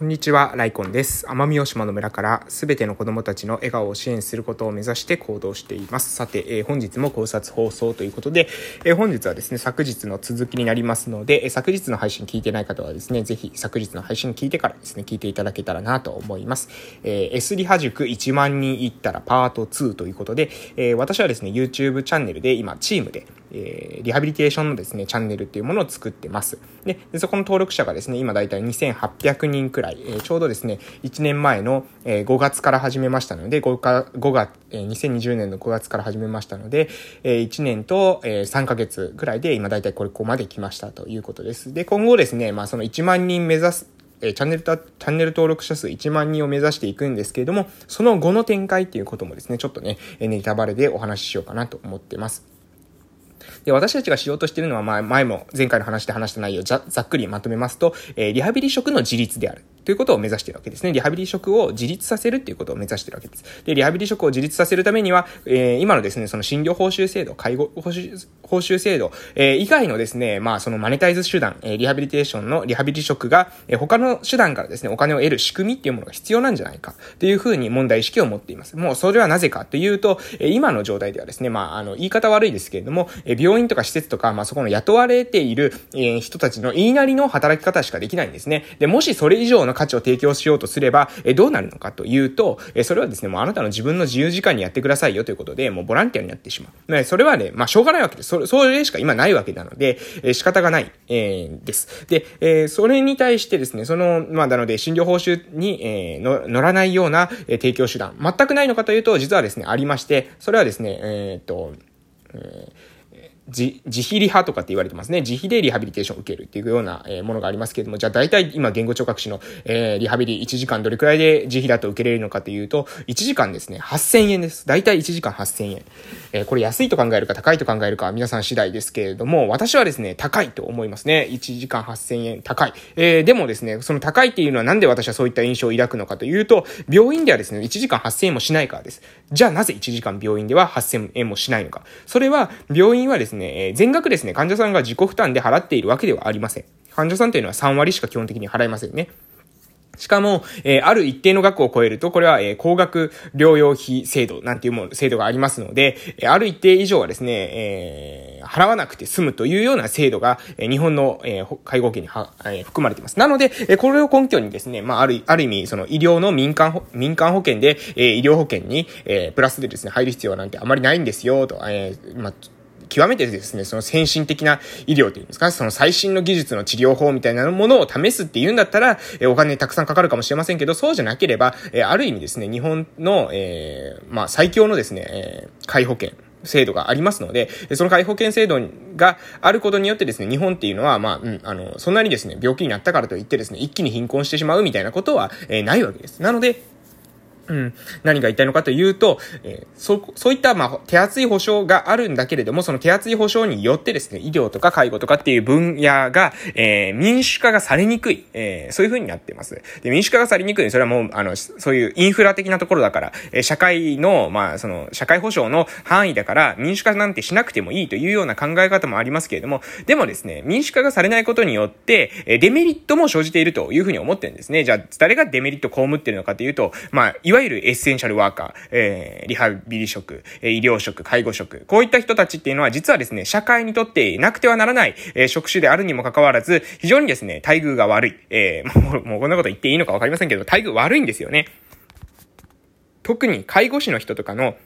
こんにちは、ライコンです。奄美大島の村からすべての子供たちの笑顔を支援することを目指して行動しています。さて、えー、本日も考察放送ということで、えー、本日はですね、昨日の続きになりますので、えー、昨日の配信聞いてない方はですね、ぜひ昨日の配信聞いてからですね、聞いていただけたらなと思います。えー、S リハ塾1万人いったらパート2ということで、えー、私はですね、YouTube チャンネルで今、チームで、えー、リハビリテーションのですね、チャンネルっていうものを作ってます。で、でそこの登録者がですね、今だいたい2800人くらい、えー、ちょうどですね、1年前のえ5月から始めましたので、5, か5月、2020年の5月から始めましたのでえ、1年とえ3ヶ月ぐらいで今大体これここまで来ましたということです。で、今後ですね、まあその1万人目指すえチャンネルチャンネル登録者数1万人を目指していくんですけれども、その後の展開っていうこともですね、ちょっとね、ネタバレでお話ししようかなと思ってます。で、私たちがしようとしているのは、まあ、前も前回の話で話した内容をざざっくりまとめますと、えー、リハビリ職の自立である。ということを目指しているわけですね。リハビリ職を自立させるっていうことを目指しているわけです。で、リハビリ職を自立させるためには、えー、今のですね、その診療報酬制度、介護報酬報酬制度、えー、以外のですね、まあそのマネタイズ手段、えー、リハビリテーションのリハビリ職が、えー、他の手段からですね、お金を得る仕組みっていうものが必要なんじゃないかっていうふうに問題意識を持っています。もうそれはなぜかというと、えー、今の状態ではですね、まああの、言い方悪いですけれども、えー、病院とか施設とか、まあそこの雇われている、えー、人たちの言いなりの働き方しかできないんですね。で、もしそれ以上のの価値を提供しようとすれば、えどうなるのかというと、えそれはですね、もうあなたの自分の自由時間にやってくださいよということで、もうボランティアになってしまう。ね、それはね、まあしょうがないわけです。それ、それしか今ないわけなので、え仕方がない、えー、です。で、え、それに対してですね、その、まあなので、診療報酬に、えー、乗らないような、え提供手段、全くないのかというと、実はですね、ありまして、それはですね、え、っと、えー自、自費リハとかって言われてますね。自費でリハビリテーションを受けるっていうような、えものがありますけれども、じゃあ大体今言語聴覚士の、えー、リハビリ1時間どれくらいで自費だと受けれるのかというと、1時間ですね、8000円です。大体1時間8000円。えー、これ安いと考えるか高いと考えるか皆さん次第ですけれども、私はですね、高いと思いますね。1時間8000円、高い。えー、でもですね、その高いっていうのはなんで私はそういった印象を抱くのかというと、病院ではですね、1時間8000円もしないからです。じゃあなぜ1時間病院では8000円もしないのか。それは、病院ははですね、え全額ですね、患者さんが自己負担で払っているわけではありません。患者さんというのは3割しか基本的に払いませんね。しかも、えー、ある一定の額を超えると、これは、えー、高額療養費制度なんていうもの、制度がありますので、えー、ある一定以上はですね、えー、払わなくて済むというような制度が、えー、日本の、えー、介護保険には、えー、含まれています。なので、えー、これを根拠にですね、まあ、ある、ある意味、その医療の民間、民間保険で、えー、医療保険に、えー、プラスでですね、入る必要なんてあまりないんですよ、と、えー、まあ、極めてですね、その先進的な医療というんですか、その最新の技術の治療法みたいなものを試すっていうんだったら、えお金たくさんかかるかもしれませんけど、そうじゃなければ、えある意味ですね、日本の、えー、まあ、最強のですね、えー、介保険、制度がありますので、その介保険制度があることによってですね、日本っていうのは、まあ、うん、あの、そんなにですね、病気になったからといってですね、一気に貧困してしまうみたいなことは、えー、ないわけです。なので、うん、何が言いたいのかというと、えー、そ、そういった、まあ、手厚い保障があるんだけれども、その手厚い保障によってですね、医療とか介護とかっていう分野が、えー、民主化がされにくい、えー、そういう風になってます。で、民主化がされにくい、それはもう、あの、そういうインフラ的なところだから、え、社会の、まあ、その、社会保障の範囲だから、民主化なんてしなくてもいいというような考え方もありますけれども、でもですね、民主化がされないことによって、え、デメリットも生じているという風に思ってるんですね。じゃあ、誰がデメリット被ってるのかというと、まあ、いわゆるエッセンシャルワーカー、えー、リハビリ職、えー、医療職、介護職、こういった人たちっていうのは実はですね、社会にとってなくてはならない、えー、職種であるにもかかわらず、非常にですね、待遇が悪い。えー、もう、もうこんなこと言っていいのかわかりませんけど、待遇悪いんですよね。特に介護士の人とかの、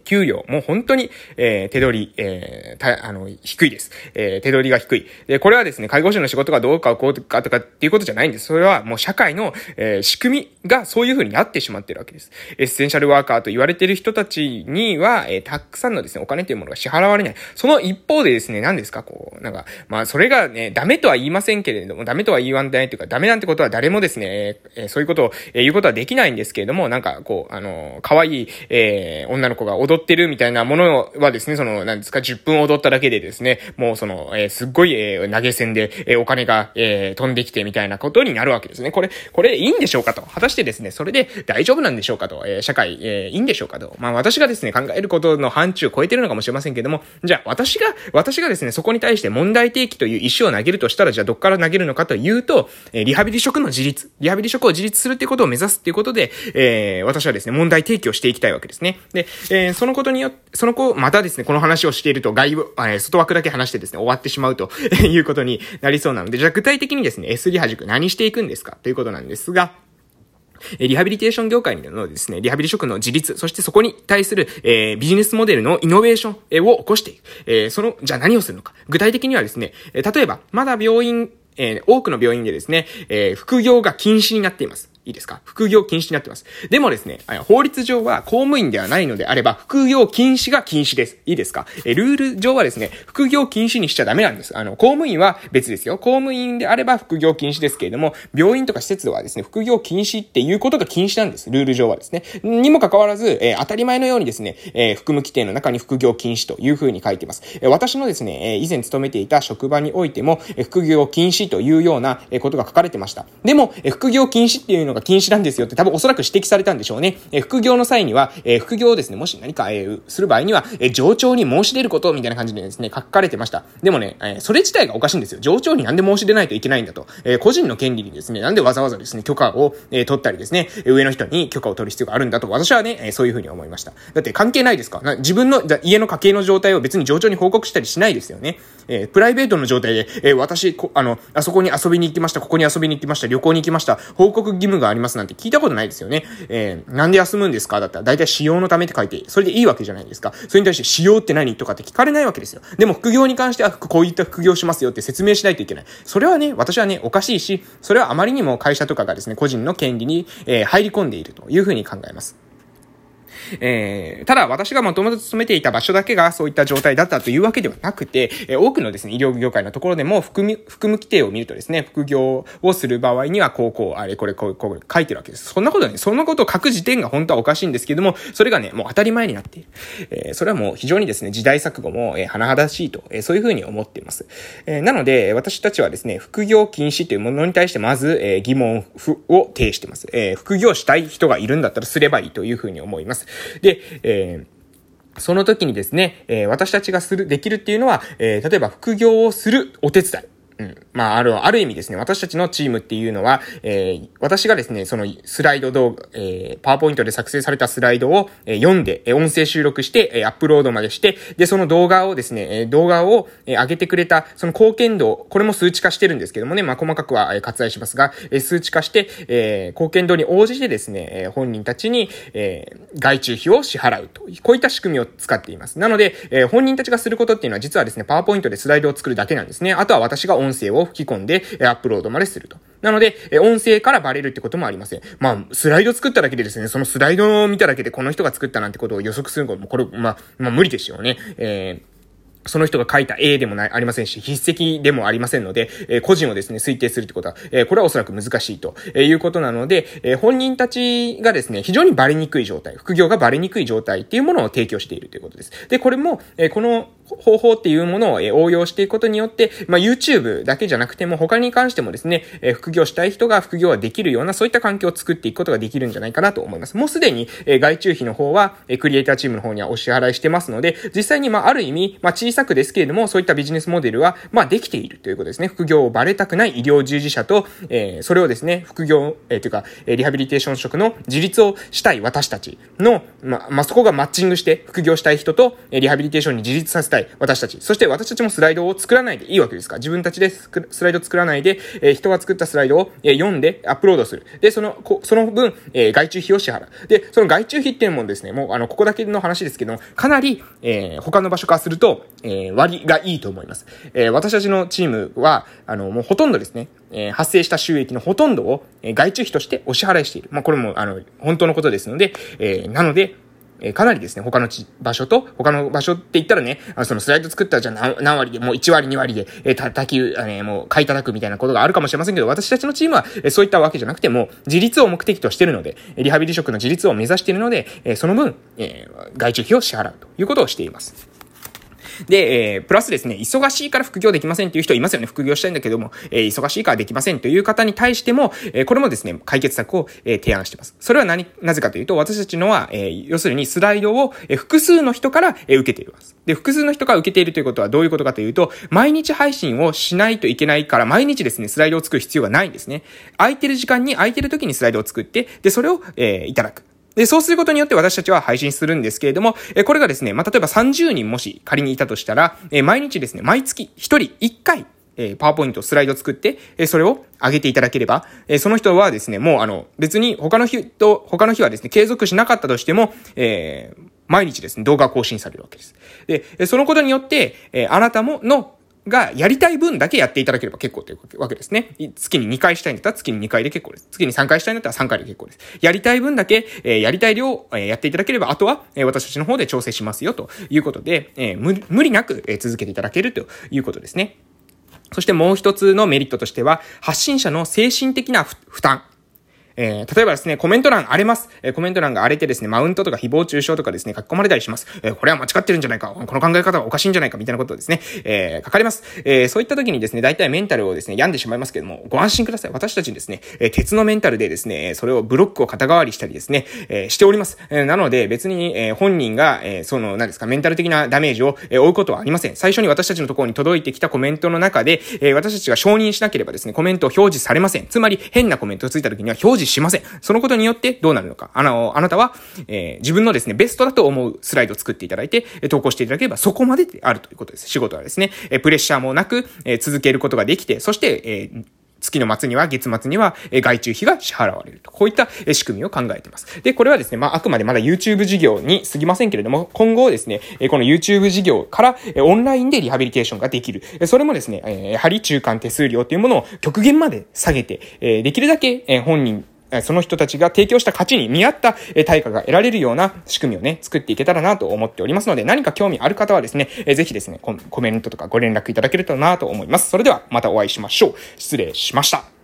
給料、もう本当に、えー、手取り、えー、た、あの、低いです。えー、手取りが低い。で、これはですね、介護士の仕事がどうかこうかとかっていうことじゃないんです。それはもう社会の、えー、仕組みがそういう風になってしまってるわけです。エッセンシャルワーカーと言われてる人たちには、えー、たくさんのですね、お金というものが支払われない。その一方でですね、何ですか、こう、なんか、まあ、それがね、ダメとは言いませんけれども、ダメとは言わないというか、ダメなんてことは誰もですね、えー、そういうことを、えー、言うことはできないんですけれども、なんか、こう、あの、可愛い、えー、女の子が踊ってるみたいなものはですね、その、なんですか、10分踊っただけでですね、もうその、えー、すっごい、えー、投げ銭で、えー、お金が、えー、飛んできてみたいなことになるわけですね。これ、これいいんでしょうかと。果たしてですね、それで大丈夫なんでしょうかと。えー、社会、えー、いいんでしょうかと。まあ私がですね、考えることの範疇を超えてるのかもしれませんけども、じゃあ私が、私がですね、そこに対して問題提起という石を投げるとしたら、じゃあどっから投げるのかというと、えー、リハビリ職の自立、リハビリ職を自立するっていうことを目指すっていうことで、えー、私はですね、問題提起をしていきたいわけですね。で、えー、そのことによって、その子、またですね、この話をしていると外部、えー、外枠だけ話してですね、終わってしまうと いうことになりそうなので、じゃあ具体的にですね、S リハ塾何していくんですか？ということなんですが、えリハビリテーション業界のですね、リハビリ職の自立、そしてそこに対する、えー、ビジネスモデルのイノベーションを起こしていく。えー、その、じゃあ何をするのか？具体的にはですね、例えば、まだ病院、えー、多くの病院でですね、え、副業が禁止になっています。いいですか？副業禁止になってます。でもですね、法律上は公務員ではないのであれば、副業禁止が禁止です。いいですか？え、ルール上はですね、副業禁止にしちゃダメなんです。あの、公務員は別ですよ。公務員であれば副業禁止ですけれども、病院とか施設ではですね、副業禁止っていうことが禁止なんです。ルール上はですね。にもかかわらず、えー、当たり前のようにですね、えー、含む規定の中に副業禁止というふうに書いてます。えー、私のですね、え以前勤めていた職場においても、え副業禁止というようなことが書かれてました。でも、え副業禁止っていうののが禁止なんですよって多分おそらく指摘されたんでしょうね。え副業の際には、え副業をですね、もし何か、えする場合には、え上長に申し出ることみたいな感じでですね、書かれてました。でもね、えそれ自体がおかしいんですよ。上長になんで申し出ないといけないんだと。え個人の権利にですね、なんでわざわざですね、許可を、え取ったりですね、上の人に許可を取る必要があるんだと、私はね、えそういうふうに思いました。だって関係ないですか？自分の家の家計の状態を別に上長に報告したりしないですよね。えプライベートの状態で、え私、あの、あそこに遊びに行きました、ここに遊びに行きました、旅行に行きました、報告義務がありますなんて聞いたことないですよね。えー、なんで休むんですか？だったら、大体使用のためって書いて、それでいいわけじゃないですか。それに対して使用って何とかって聞かれないわけですよ。でも副業に関しては、こういった副業しますよって説明しないといけない。それはね、私はね、おかしいし、それはあまりにも会社とかがですね、個人の権利に、えー、入り込んでいるというふうに考えます。えー、ただ私がもともと勤めていた場所だけがそういった状態だったというわけではなくて、えー、多くのですね、医療業界のところでも含み、含む規定を見るとですね、副業をする場合には、こうこう、あれこれこう、こう書いてるわけです。そんなことね、そんなことを書く時点が本当はおかしいんですけども、それがね、もう当たり前になっている。えー、それはもう非常にですね、時代錯誤も、えー、甚だしいと、えー、そういうふうに思っています。えー、なので、私たちはですね、副業禁止というものに対してまず、えー、疑問を呈しています。えー、副業したい人がいるんだったらすればいいというふうに思います。で、えーその時にですね、えー、私たちがする、できるっていうのは、えー、例えば副業をするお手伝い。うん。まあ、ある、ある意味ですね、私たちのチームっていうのは、えー、私がですね、そのスライド動画、えー、パワーポイントで作成されたスライドを、えー、読んで、え、音声収録して、え、アップロードまでして、で、その動画をですね、え、動画を、え、上げてくれた、その貢献度、これも数値化してるんですけどもね、まあ、細かくは、え、割愛しますが、え、数値化して、えー、貢献度に応じてですね、え、本人たちに、えー、外注費を支払うと。こういった仕組みを使っています。なので、えー、本人たちがすることっていうのは実はですね、パワーポイントでスライドを作るだけなんですね。あとは私が音音声を吹き込んで、アップロードまですると。なので、音声からバレるってこともありません。まあ、スライド作っただけでですね、そのスライドを見ただけでこの人が作ったなんてことを予測するのも、これ、まあ、まあ無理ですよね。えーその人が書いた A でもない、ありませんし、筆跡でもありませんので、えー、個人をですね、推定するってことは、えー、これはおそらく難しいと、えー、いうことなので、え本人たちがですね、非常にバレにくい状態、副業がバレにくい状態っていうものを提供しているということです。で、これも、えこの方法っていうものを、え応用していくことによって、まあ、YouTube だけじゃなくても、他に関してもですね、え副業したい人が副業はできるような、そういった環境を作っていくことができるんじゃないかなと思います。もうすでに、え外注費の方は、えクリエイターチームの方にはお支払いしてますので、実際に、まあ、ある意味、まあ、小さくですけれども、そういったビジネスモデルは、まあ、できているということですね。副業をバレたくない医療従事者と、えー、それをですね、副業、えー、というか、えリハビリテーション職の自立をしたい私たちの、まあ、まあ、そこがマッチングして、副業したい人と、えリハビリテーションに自立させたいい私たち。そして私たちもスライドを作らないでいいわけですか？自分たちでスライド作らないで、えー、人が作ったスライドを、えー、読んでアップロードする。で、その、こその分、えー、外注費を支払う。で、その外注費っていうのもですね、もう、あの、ここだけの話ですけども、かなり、えー、他の場所からすると、えー、割がいいと思います。えー、私たちのチームは、あの、もうほとんどですね、えー、発生した収益のほとんどを、えー、外注費としてお支払いしている。まあ、これも、あの、本当のことですので、えー、なので、えかなりですね、他の場所と、他の場所って言ったらね、あそのスライド作ったらじゃあ何割で、もう1割2割で、え叩き、あね、もう買い叩くみたいなことがあるかもしれませんけど、私たちのチームは、えそういったわけじゃなくても、自立を目的としてるので、リハビリ職の自立を目指しているので、えその分、え外注費を支払うということをしています。で、えー、プラスですね、忙しいから副業できませんっていう人いますよね。副業したいんだけども、えー、忙しいからできませんという方に対しても、えー、これもですね、解決策を、えー、提案してます。それは何、なぜかというと、私たちのは、えー、要するにスライドを、えー、複数の人から、えー、受けています。で、複数の人が受けているということはどういうことかというと、毎日配信をしないといけないから、毎日ですね、スライドを作る必要がないんですね。空いてる時間に空いてる時にスライドを作って、で、それを、えー、いただく。で、そうすることによって私たちは配信するんですけれども、えこれがですね、まあ、例えば30人もし仮にいたとしたら、え毎日ですね、毎月1人1回、えパワーポイント、スライド作って、えそれを上げていただければ、えその人はですね、もうあの、別に他の日と、他の日はですね、継続しなかったとしても、えー、毎日ですね、動画更新されるわけです。で、そのことによって、えあなたも、の、がやりたい分だけやっていただければ結構というわけですね。月に2回したいんだったら月に2回で結構です。月に3回したいんだったら3回で結構です。やりたい分だけ、えー、やりたい量、えー、やっていただければ、あとは、えー、私たちの方で調整しますよということで、えー、無理なく、えー、続けていただけるということですね。そしてもう一つのメリットとしては、発信者の精神的な負担。えー、例えばですね、コメント欄荒れます。えー、コメント欄が荒れてですね、マウントとか誹謗中傷とかですね、書き込まれたりします。えー、これは間違ってるんじゃないか、この考え方はおかしいんじゃないか、みたいなことをですね、えー、書かれます。えー、そういった時にですね、大体メンタルをですね、病んでしまいますけども、ご安心ください。私たちにですね、えー、鉄のメンタルでですね、それをブロックを肩代わりしたりですね、えー、しております。えー、なので、別に、えー、本人が、えー、その、何ですか、メンタル的なダメージを、えー、負うことはありません。最初に私たちのところに届いてきたコメントの中で、えー、私たちが承認しなければですね、コメントを表示されません。つまり、変なコメントがついた時には表示しません。そのことによってどうなるのか。あの、あなたは、えー、自分のですね、ベストだと思うスライドを作っていただいて、投稿していただければそこまでであるということです。仕事はですね、えプレッシャーもなく、え続けることができて、そして、えー月の末には、月末には、え外注費が支払われると。こういった、仕組みを考えています。で、これはですね、まあ、あくまでまだ YouTube 事業に過ぎませんけれども、今後ですね、この YouTube 事業から、オンラインでリハビリテーションができる。それもですね、やはり中間手数料というものを極限まで下げて、できるだけ、本人その人たちが提供した価値に見合った対価が得られるような仕組みをね、作っていけたらなと思っておりますので、何か興味ある方はですね、ぜひですね、コメントとかご連絡いただけるとなと思います。それではまたお会いしましょう。失礼しました。